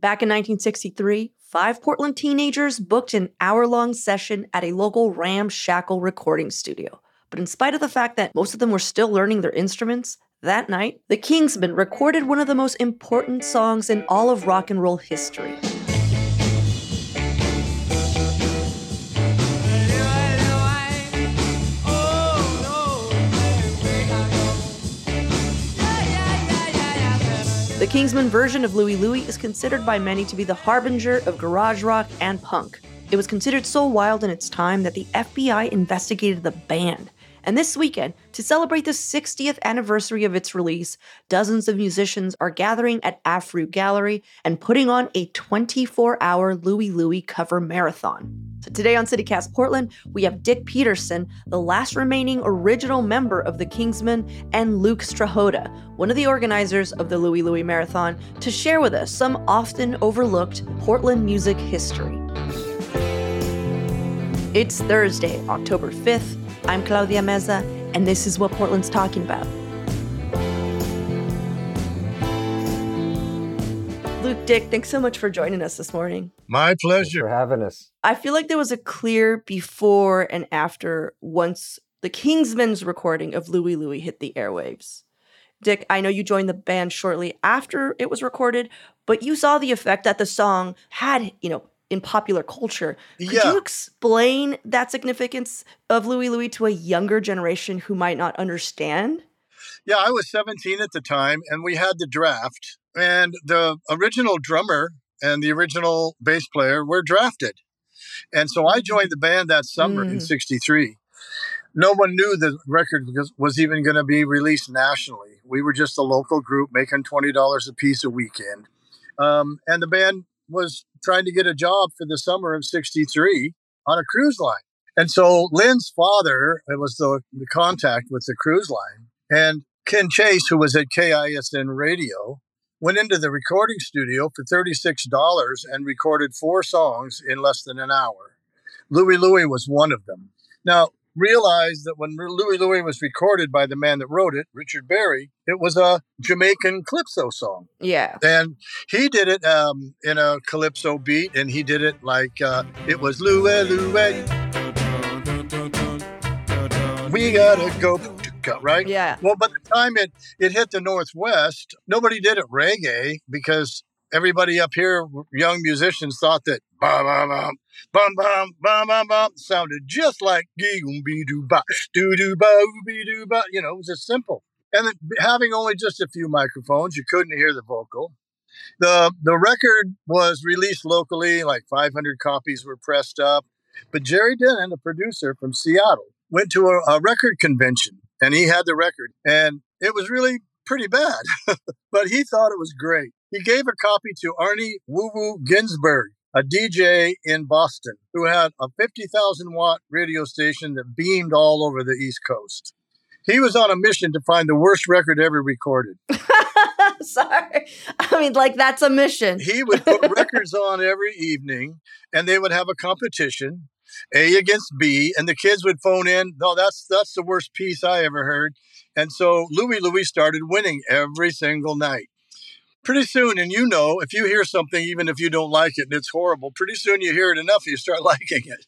Back in 1963, five Portland teenagers booked an hour long session at a local ramshackle recording studio. But in spite of the fact that most of them were still learning their instruments, that night, the Kingsmen recorded one of the most important songs in all of rock and roll history. The Kingsmen version of Louie Louie is considered by many to be the harbinger of garage rock and punk. It was considered so wild in its time that the FBI investigated the band. And this weekend, to celebrate the 60th anniversary of its release, dozens of musicians are gathering at AFRU Gallery and putting on a 24 hour Louie Louie cover marathon. So today on CityCast Portland, we have Dick Peterson, the last remaining original member of the Kingsmen, and Luke Strahota, one of the organizers of the Louie Louie Marathon, to share with us some often overlooked Portland music history. It's Thursday, October 5th. I'm Claudia Meza, and this is what Portland's talking about. Luke Dick, thanks so much for joining us this morning. My Thanks pleasure. for having us. I feel like there was a clear before and after once the Kingsmen's recording of Louie Louie hit the airwaves. Dick, I know you joined the band shortly after it was recorded, but you saw the effect that the song had, you know, in popular culture. Could Yeah. you explain that significance of Louie Louie to a younger generation who might not understand? Yeah, I was 17 at the time, and we had the draft, and the original drummer and the original bass player were drafted. And so I joined the band that summer in Mm. 63. No one knew the record was- was even going to be released nationally. We were just a local group making $20 a piece a weekend. Um, and the band was trying to get a job for the summer of 63 on a cruise line. And so Lynn's father was the, the contact with the cruise line. And Ken Chase, who was at KISN Radio, went into the recording studio for $36 and recorded four songs in less than an hour. Louie Louie was one of them. Now, realize that when Louie Louie was recorded by the man that wrote it, Richard Berry, it was a Jamaican calypso song. Yeah. And he did it um, in a calypso beat, and he did it like uh, it was Louie Louie. We gotta go, right? Yeah. Well, by the time it, it hit the Northwest, nobody did it reggae because everybody up here, young musicians, thought that bum bum bum bum bum bum bum bum sounded just like be doo ba doo doo ba be doo ba. You know, it was just simple. And having only just a few microphones, you couldn't hear the vocal. The the record was released locally, like 500 copies were pressed up. But Jerry Dennon, the producer from Seattle, went to a, a record convention and he had the record, and it was really pretty bad, but he thought it was great. He gave a copy to Arnie Woo Woo Ginsburg, a DJ in Boston who had a 50,000 watt radio station that beamed all over the East Coast. He was on a mission to find the worst record ever recorded. Sorry. I mean, like, that's a mission. He would put records on every evening and they would have a competition, A against B, and the kids would phone in, no, that's that's the worst piece I ever heard. And so Louie Louie started winning every single night. Pretty soon, and you know, if you hear something, even if you don't like it and it's horrible, pretty soon you hear it enough, you start liking it.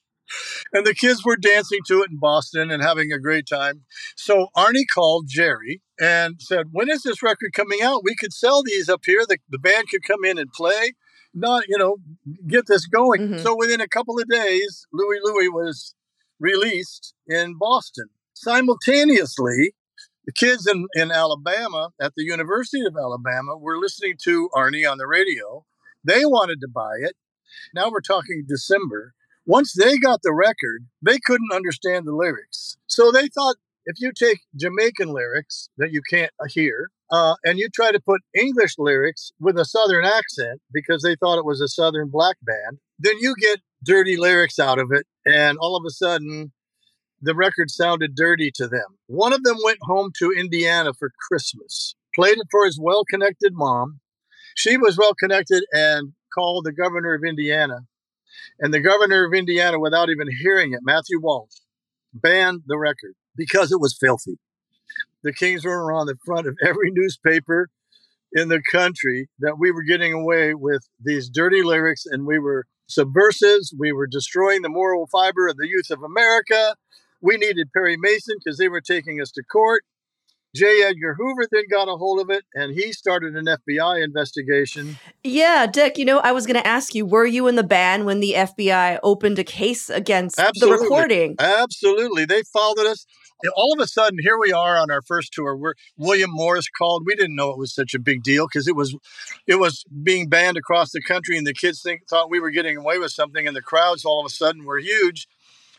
And the kids were dancing to it in Boston and having a great time. So Arnie called Jerry and said, When is this record coming out? We could sell these up here. The, the band could come in and play, not, you know, get this going. Mhm. So within a couple of days, Louie Louie was released in Boston. Simultaneously, the kids in, in Alabama at the University of Alabama were listening to Arnie on the radio. They wanted to buy it. Now we're talking December. Once they got the record, they couldn't understand the lyrics. So they thought if you take Jamaican lyrics that you can't hear, uh, and you try to put English lyrics with a Southern accent because they thought it was a Southern black band, then you get dirty lyrics out of it. And all of a sudden, the record sounded dirty to them. One of them went home to Indiana for Christmas, played it for his well connected mom. She was well connected and called the governor of Indiana. And the governor of Indiana, without even hearing it, Matthew Welsh, banned the record because it was filthy. The Kings were on the front of every newspaper. in the country that we were getting away with these dirty lyrics and we were subversives. We were destroying the moral fiber of the youth of America. We needed Perry Mason because they were taking us to court. J. Edgar Hoover then got a hold of it and he started an FBI investigation. Yeah, Dick, you know, I was going to ask you, were you in the band when the FBI opened a case against Absolutely. the recording? Absolutely. They followed us all of a sudden here we are on our first tour where william morris called we didn't know it was such a big deal because it was it was being banned across the country and the kids think, thought we were getting away with something and the crowds all of a sudden were huge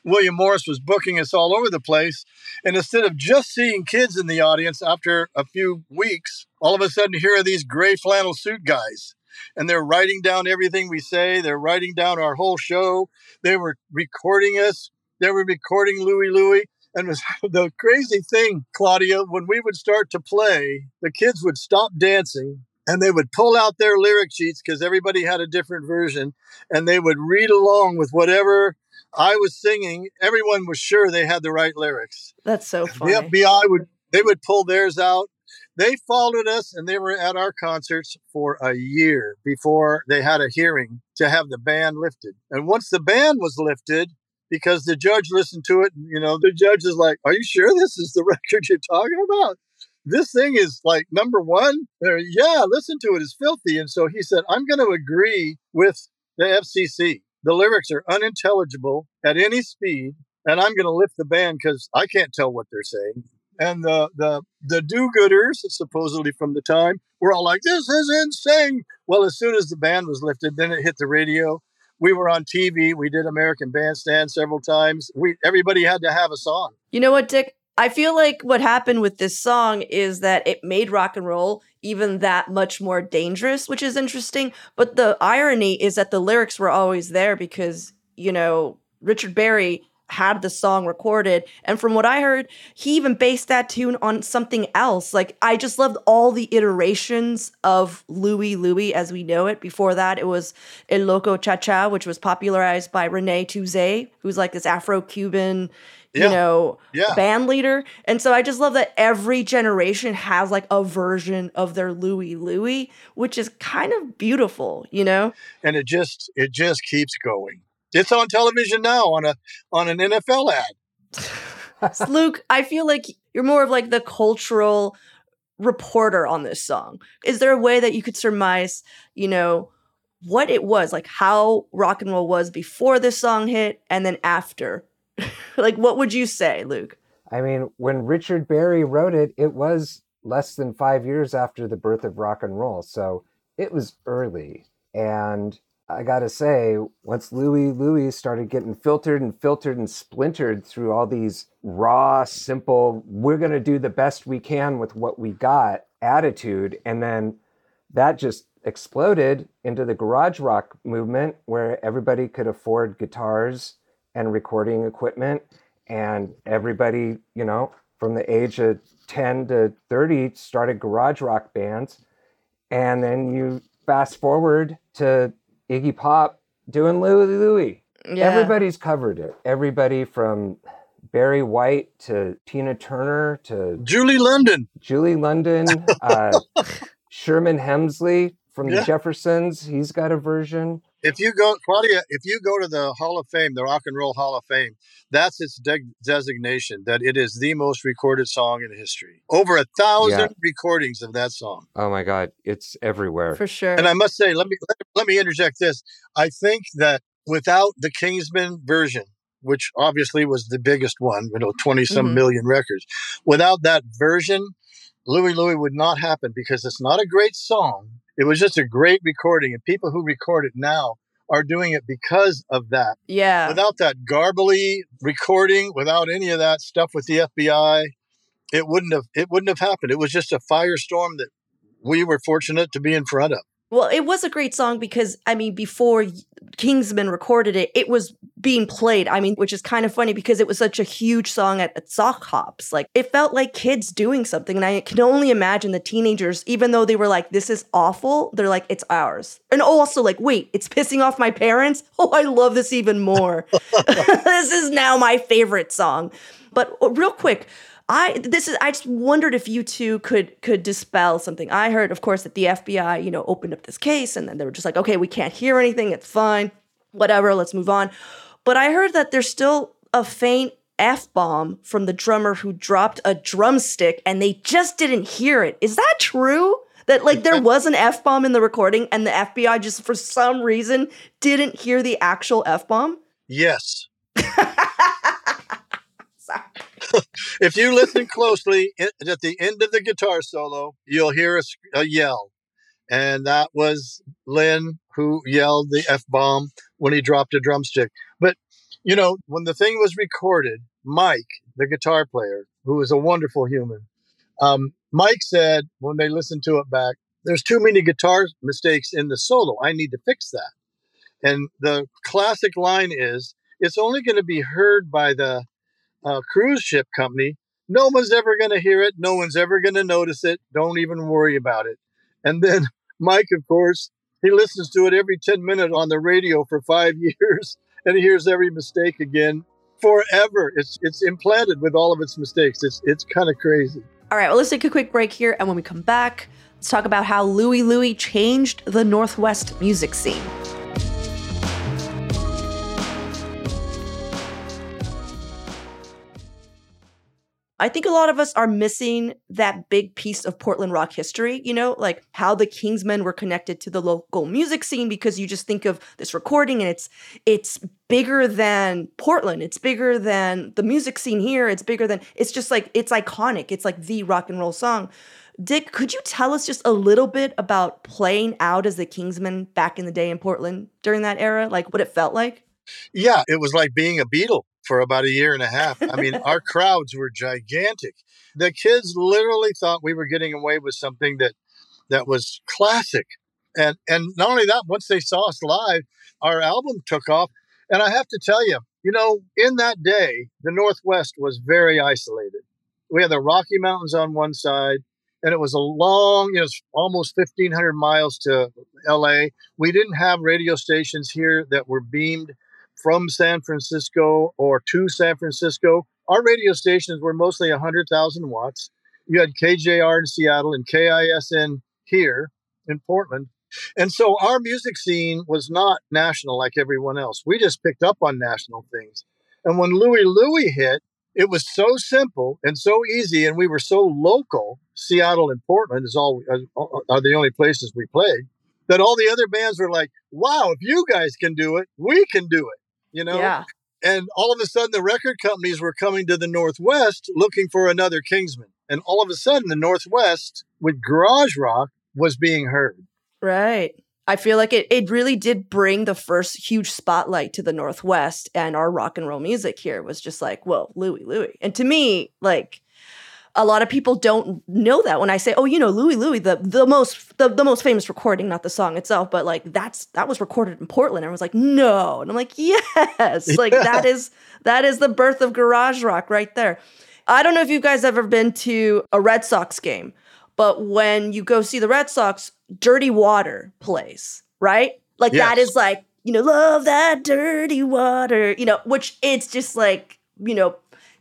william morris was booking us all over the place. And instead of just seeing kids in the audience after a few weeks all of a sudden here are these gray flannel suit guys. And they're writing down everything we say. They're writing down our whole show. They were recording us. They were recording louie louie. And was the crazy thing, Claudia, when we would start to play, the kids would stop dancing and they would pull out their lyric sheets because everybody had a different version and they would read along with whatever I was singing. Everyone was sure they had the right lyrics. That's so funny. The FBI would they would pull theirs out. They followed us and they were at our concerts for a year before they had a hearing to have the ban lifted. And once the ban was lifted, because the judge listened to it. And, you know, the judge is like, Are you sure this is the record you're talking about? This thing is like number one. There, yeah, listen to it. It's filthy. And so he said, I'm going to agree with the FCC. The lyrics are unintelligible at any speed, and I'm going to lift the ban because I can't tell what they're saying. And the the the do-gooders, supposedly from the time, were all like, "This is insane." Well, as soon as the ban was lifted, then it hit the radio, we were on TV. We did American Bandstand several times. We everybody had to have a song. You know what, Dick? I feel like what happened with this song is that it made rock and roll even that much more dangerous, which is interesting. But the irony is that the lyrics were always there because, you know, Richard Berry had the song recorded. And from what I heard, he even based that tune on something else. Like, I just loved all the iterations of Louie Louie as we know it. Before that, it was El Loco Cha Cha, which was popularized by Rene Touzet, who's like this Afro Cuban. Yeah. You know, yeah. band leader. And so I just love that every generation has like a version of their Louie Louie, which is kind of beautiful, you know? And it just it just keeps going. It's on television now on a on an NFL ad. Luke, I feel like you're more of like the cultural reporter on this song. Is there a way that you could surmise, you know, what it was, like how rock and roll was before this song hit and then after? like what would you say, Luke? I mean, when Richard Berry wrote it, it was less than 5 years after the birth of rock and roll. So, it was early and I gotta say, once Louie Louie started getting filtered and filtered and splintered through all these raw, simple, we're gonna do the best we can with what we got attitude, and then that just exploded into the garage rock movement where everybody could afford guitars and recording equipment, and everybody, you know, from the age of 10 to 30 started garage rock bands. And then you fast forward to Iggy Pop doing Louie Louie. Yeah. Everybody's covered it. Everybody from Barry White to Tina Turner to Julie London. Julie London, uh, Sherman Hemsley from yeah. the Jeffersons. He's got a version. If you go, Claudia, if you go to the Hall of Fame, the Rock and Roll Hall of Fame, that's its de- designation that it is the most recorded song in history. Over a thousand yeah. recordings of that song. Oh my God, it's everywhere for sure. And I must say, let me let me interject this. I think that without the Kingsmen version, which obviously was the biggest one, you know, twenty some mm-hmm. million records, without that version, Louie Louie would not happen because it's not a great song it was just a great recording, and people who record it now are doing it because of that. Yeah. Without that garbly recording, without any of that stuff with the FBI, it wouldn't have it wouldn't have happened. It was just a firestorm that we were fortunate to be in front of. Well, it was a great song because I mean, before Kingsmen recorded it, it was being played. I mean, which is kind of funny because it was such a huge song at, at sock hops. Like it felt like kids doing something, and I can only imagine the teenagers, even though they were like, "This is awful," they're like, "It's ours," and also like, "Wait, it's pissing off my parents." Oh, I love this even more. this is now my favorite song. But uh, real quick, I this is I just wondered if you two could could dispel something. I heard, of course, that the FBI, you know, opened up this case and then they were just like, okay, we can't hear anything, it's fine, whatever, let's move on. But I heard that there's still a faint F bomb from the drummer who dropped a drumstick and they just didn't hear it. Is that true? That like there was an F bomb in the recording and the FBI just for some reason didn't hear the actual F bomb? Yes. if you listen closely at the end of the guitar solo, you'll hear a, a yell. And that was Lynn who yelled the F bomb when he dropped a drumstick. But, you know, when the thing was recorded, Mike, the guitar player, who is a wonderful human, um, Mike said when they listened to it back, there's too many guitar mistakes in the solo. I need to fix that. And the classic line is, it's only going to be heard by the uh, cruise ship company. No one's ever going to hear it. No one's ever going to notice it. Don't even worry about it. And then Mike, of course, he listens to it every 10 minutes on the radio for five years and he hears every mistake again forever. It's, it's implanted with all of its mistakes. It's, it's kind of crazy. All right, well, let's take a quick break here. And when we come back, let's talk about how Louie Louie changed the Northwest music scene. I think a lot of us are missing that big piece of Portland rock history, you know, like how the Kingsmen were connected to the local music scene because you just think of this recording and it's it's bigger than Portland. It's bigger than the music scene here. It's bigger than it's just like it's iconic. It's like the rock and roll song. Dick, could you tell us just a little bit about playing out as the Kingsmen back in the day in Portland during that era? Like what it felt like? Yeah, it was like being a Beatle for about a year and a half. I mean, our crowds were gigantic. The kids literally thought we were getting away with something that that was classic. And and not only that, once they saw us live, our album took off. And I have to tell you, you know, in that day, the Northwest was very isolated. We had the Rocky Mountains on one side, and it was a long, you know, almost 1,500 miles to LA. We didn't have radio stations here that were beamed from San Francisco or to San Francisco. Our radio stations were mostly 100,000 watts. You had KJR in Seattle and KISN here in Portland. And so our music scene was not national like everyone else. We just picked up on national things. And when Louie Louie hit, it was so simple and so easy, and we were so local. Seattle and Portland is all uh, uh, uh, are the only places we played. That all the other bands were like, "Wow, if you guys can do it, we can do it." You know? Yeah. And all of a sudden, the record companies were coming to the Northwest looking for another Kingsman. And all of a sudden, the Northwest with garage rock was being heard. Right. I feel like it, it really did bring the first huge spotlight to the Northwest, and our rock and roll music here was just like, well, Louie, Louie. And to me, like, a lot of people don't know that when I say, "Oh, you know, Louie Louie, the the most the, the most famous recording, not the song itself, but like that's that was recorded in Portland." And I was like, "No," and I'm like, "Yes!" Like that is that is the birth of garage rock right there. I don't know if you guys ever been to a Red Sox game, but when you go see the Red Sox, Dirty Water plays, right? Like yes. that is like you know, love that dirty water, you know, which it's just like you know,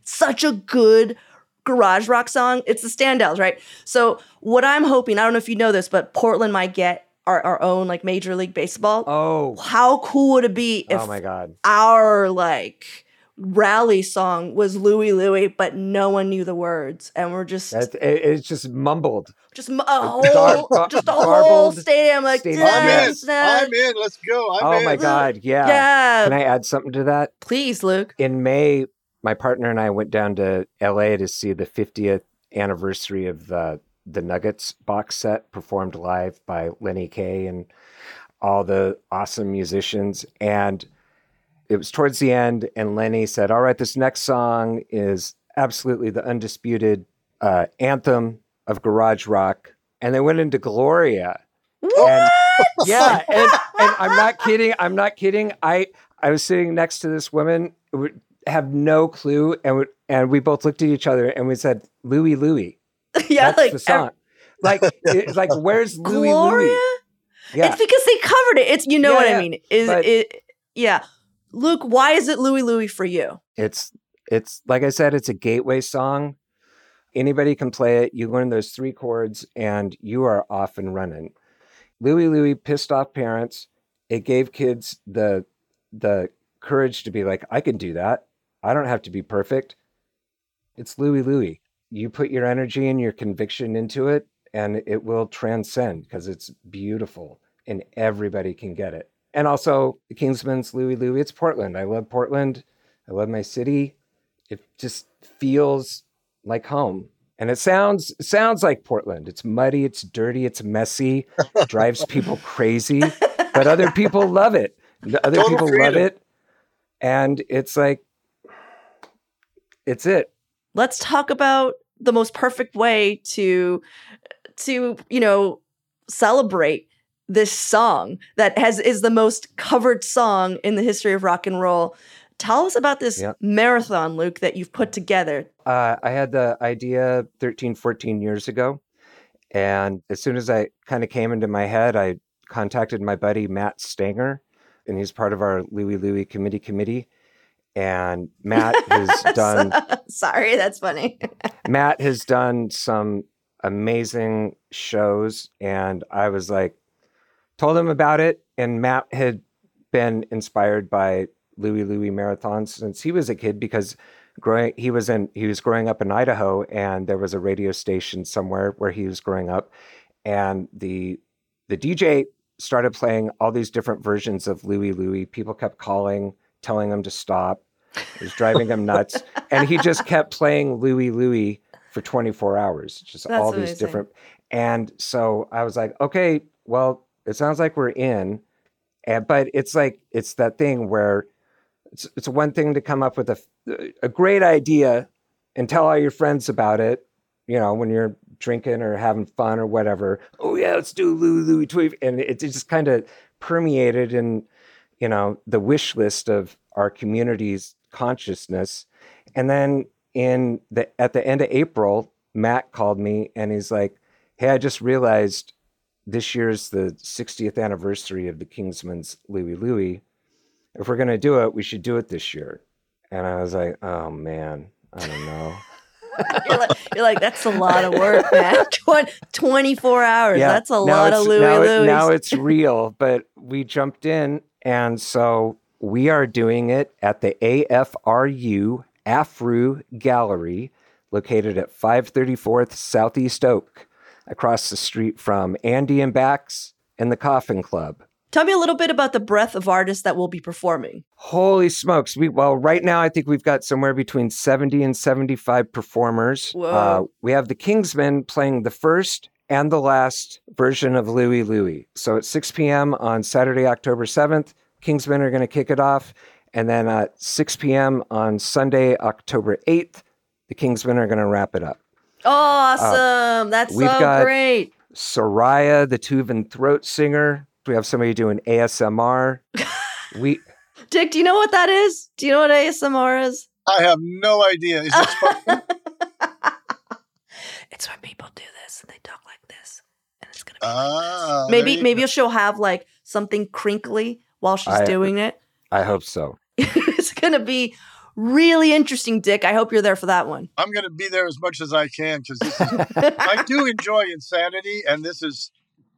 such a good garage rock song. It's the Standells, right? So what I'm hoping, I don't know if you know this, but Portland might get our, our own like Major League Baseball. Oh, how cool would it be oh if oh my god our like rally song was Louie Louie, but no one knew the words, and we're just it, it's just mumbled, just a whole, gar- just a whole stadium like stadium. I'm in, I'm in. Let's go. I'm oh in. my god, yeah, yeah. Can I add something to that? Please, Luke. In May, my partner and I went down to LA to see the 50th anniversary of the the Nuggets box set performed live by Lenny Kaye and all the awesome musicians. And it was towards the end, and Lenny said, All right, this next song is absolutely the undisputed uh, anthem of garage rock. And they went into Gloria. And, yeah, and, and I'm not kidding. I'm not kidding. I I was sitting next to this woman have no clue, and we, and we both looked at each other and we said, "Louie, Louie." yeah, That's like the song. like, it's like, where's Louie, Gloria? Louie? Yeah. It's because they covered it. It's you know Yeah, what yeah, I mean. Is but- it? Yeah, Luke. Why is it Louie Louie for you? It's it's like I said, it's a gateway song Anybody can play it. You learn those three chords and you are off and running. Louie Louie pissed off parents. It gave kids the the courage to be like, I can do that. I don't have to be perfect. It's Louie Louie. You put your energy and your conviction into it, and it will transcend because it's beautiful and everybody can get it. And also, the Kingsmen's Louie Louie. It's Portland. I love Portland. I love my city. It just feels like home. And it sounds sounds like Portland. It's muddy, it's dirty, it's messy, drives people crazy, but other people love it. Other Total people freedom. love it. And it's like it's it. let's talk about the most perfect way to to you know celebrate this song that has is the most covered song in the history of rock and roll tell us about this Yeah. marathon luke that you've put together Uh, I had the idea 13, 14 years ago. And as soon as I kind of came into my head, I contacted my buddy Matt Stanger, and he's part of our Louie Louie committee committee. And Matt has done sorry that's funny Matt has done some amazing shows, and I was like, told him about it, and Matt had been inspired by Louie Louie marathons since he was a kid because growing he was in he was growing up in Idaho, and there was a radio station somewhere where he was growing up, and the the DJ started playing all these different versions of Louie Louie. People kept calling, telling him to stop. It was driving him nuts, and he just kept playing Louie Louie for 24 hours, just That's all these amazing. different. And so I was like, okay, well, it sounds like we're in, and but it's like it's that thing where it's it's one thing to come up with a a great idea and tell all your friends about it, you know, when you're drinking or having fun or whatever. Oh yeah, let's do Louie Louie Tweet, and it just kind of permeated in, you know, the wish list of our community's consciousness. And then in the at the end of April, Matt called me and he's like, "Hey, I just realized this year's the 60th anniversary of the Kingsman's Louie Louie. If we're gonna do it, we should do it this year." And I was like, "Oh man, I don't know." you're, like, you're like that's a lot of work man. Twen- 24 hours that's a now lot of louis now, it- louis. now it's real, but we jumped in, and so we are doing it at the AFRU Afru Gallery, located at 534th Southeast Oak, across the street from Andy and Bax and the Coffin Club. Tell me a little bit about the breadth of artists that will be performing Holy smokes! We well, right now I think we've got somewhere between seventy and seventy-five performers. Whoa. Uh, we have the Kingsmen playing the first and the last version of Louie Louie. So at six p.m. on Saturday, October seventh, Kingsmen are going to kick it off, and then at six p.m. on Sunday, October eighth, the Kingsmen are going to wrap it up. awesome that's Uh, we've so got- great Soraya, the Tuvan throat singer. We have somebody doing ASMR. we dick do you know what that is do you know what asmr is I have no idea. Is it it's when people do this and they talk like this and it's gonna be ah, maybe there you maybe go. she'll have like something crinkly while she's I- doing it I hope so. it's gonna be really interesting dick i hope you're there for that one I'm going to be there as much as I can because I do enjoy insanity, and this is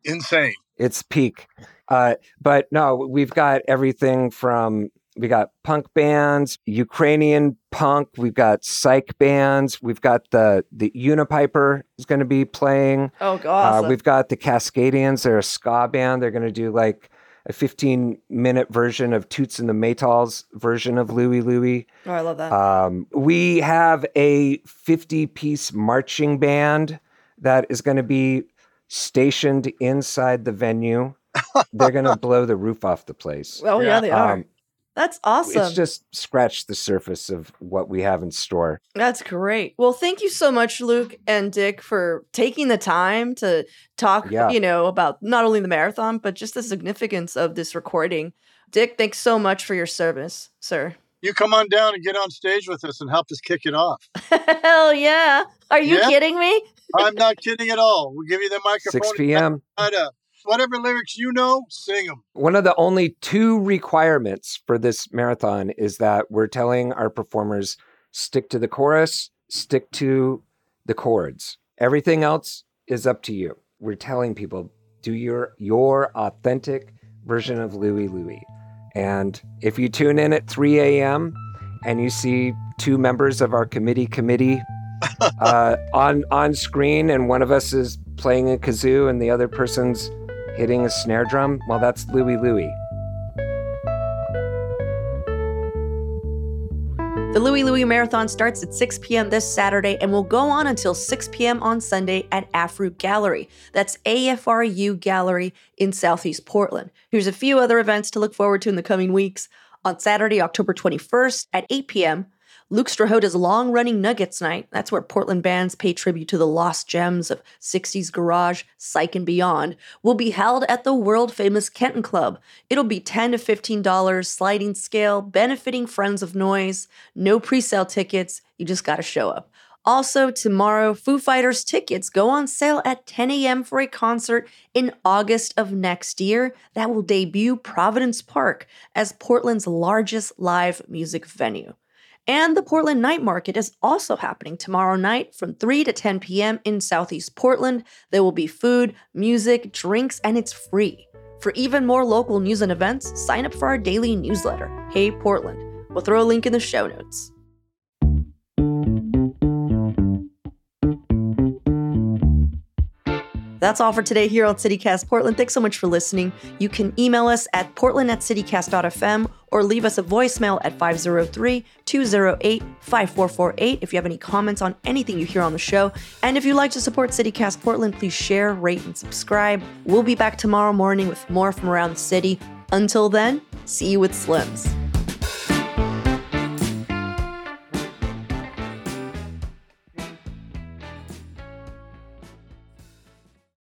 insane. it's peak. Uh, but no, we've got everything from we got punk bands, Ukrainian punk, we've got psych bands, we've got the the Unipiper is going to be playing. oh god Uh, we've got the Cascadians, they're a ska band. They're going to do like a 15 minute version of Toots and the Maytals version of Louie Louie. oh i love that Um, we have a 50 piece marching band that is going to be stationed inside the venue. They're going to blow the roof off the place. oh yeah, yeah, they are Um, that's awesome It's just scratched the surface of what we have in store. That's great. Well, thank you so much, Luke and Dick, for taking the time to talk, Yeah. you know, about not only the marathon, but just the significance of this recording. Dick, thanks so much for your service, sir. You come on down and get on stage with us and help us kick it off. Hell yeah. Are you Yeah. kidding me? I'm not kidding at all. We'll give you the microphone. 6 p.m. Whatever lyrics you know, sing them. One of the only two requirements for this marathon is that we're telling our performers stick to the chorus, stick to the chords. Everything else is up to you. We're telling people do your your authentic version of Louie Louie. And if you tune in at 3 a.m. and you see two members of our committee committee uh, on on screen, and one of us is playing a kazoo and the other person's hitting a snare drum, well, that's Louie Louie. The Louie Louie Marathon starts at 6 p.m. this Saturday and will go on until 6 p.m. on Sunday at Afru Gallery. That's AFRU Gallery in Southeast Portland. Here's a few other events to look forward to in the coming weeks. On Saturday, October 21st at 8 p.m., Luke Strahota's long running Nuggets Night, that's where Portland bands pay tribute to the lost gems of 60s garage, psych, and beyond, will be held at the world famous Kenton Club. It'll be 10 to $15 sliding scale, benefiting Friends of Noise. No pre sale tickets, you just gotta show up. Also, tomorrow, Foo Fighters tickets go on sale at 10 a.m. for a concert in August of next year that will debut Providence Park as Portland's largest live music venue. And the Portland Night Market is also happening tomorrow night from 3 to 10 p.m. in Southeast Portland. There will be food, music, drinks, and it's free. For even more local news and events, sign up for our daily newsletter, Hey Portland. We'll throw a link in the show notes. That's all for today here on CityCast Portland. Thanks so much for listening. You can email us at portland at citycast.fm or leave us a voicemail at 503 208 5448 if you have any comments on anything you hear on the show. And if you'd like to support CityCast Portland, please share, rate, and subscribe. We'll be back tomorrow morning with more from around the city. Until then, see you with Slims.